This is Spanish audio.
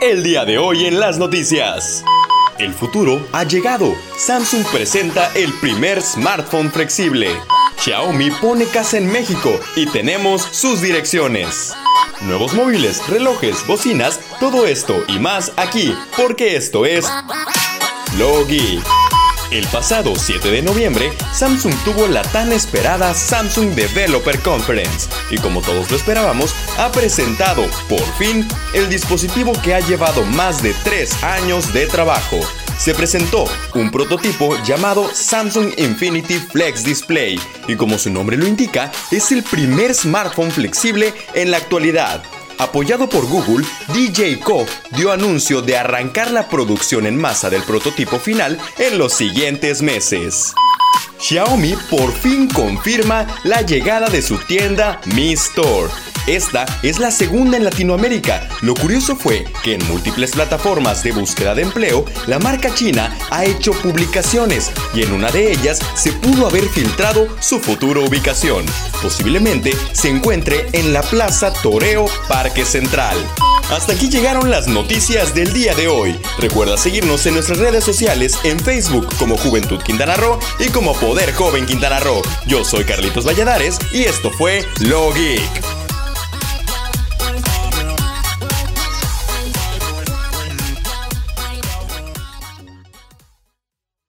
El día de hoy en las noticias. El futuro ha llegado. Samsung presenta el primer smartphone flexible. Xiaomi pone casa en México y tenemos sus direcciones. Nuevos móviles, relojes, bocinas, todo esto y más aquí, porque esto es Logi. El pasado 7 de noviembre, Samsung tuvo la tan esperada Samsung Developer Conference. Y como todos lo esperábamos, ha presentado, por fin, el dispositivo que ha llevado más de 3 años de trabajo. Se presentó un prototipo llamado Samsung Infinity Flex Display. Y como su nombre lo indica, es el primer smartphone flexible en la actualidad Apoyado por Google, DJ Co dio anuncio de arrancar la producción en masa del prototipo final en los siguientes meses. Xiaomi por fin confirma la llegada de su tienda Mi Store esta es la segunda en Latinoamérica. Lo curioso fue que en múltiples plataformas de búsqueda de empleo, la marca china ha hecho publicaciones y en una de ellas se pudo haber filtrado su futura ubicación. Posiblemente se encuentre en la Plaza Toreo Parque Central. Hasta aquí llegaron las noticias del día de hoy. Recuerda seguirnos en nuestras redes sociales en Facebook como Juventud Quintana Roo y como Poder Joven Quintana Roo. Yo soy Carlitos Valladares y esto fue Lo Geek.